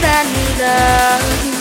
that he love.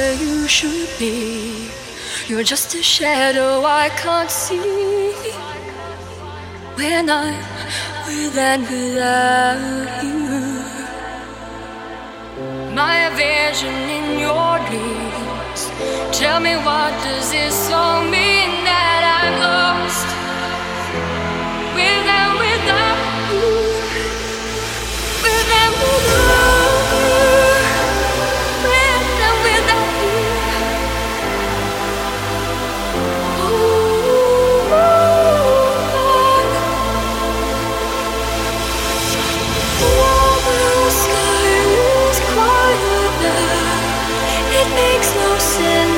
where you should be. You're just a shadow I can't see. When I'm with and without you, my vision in your dreams. Tell me what does this song mean that I'm lost? With and without you, with and without. makes no sense.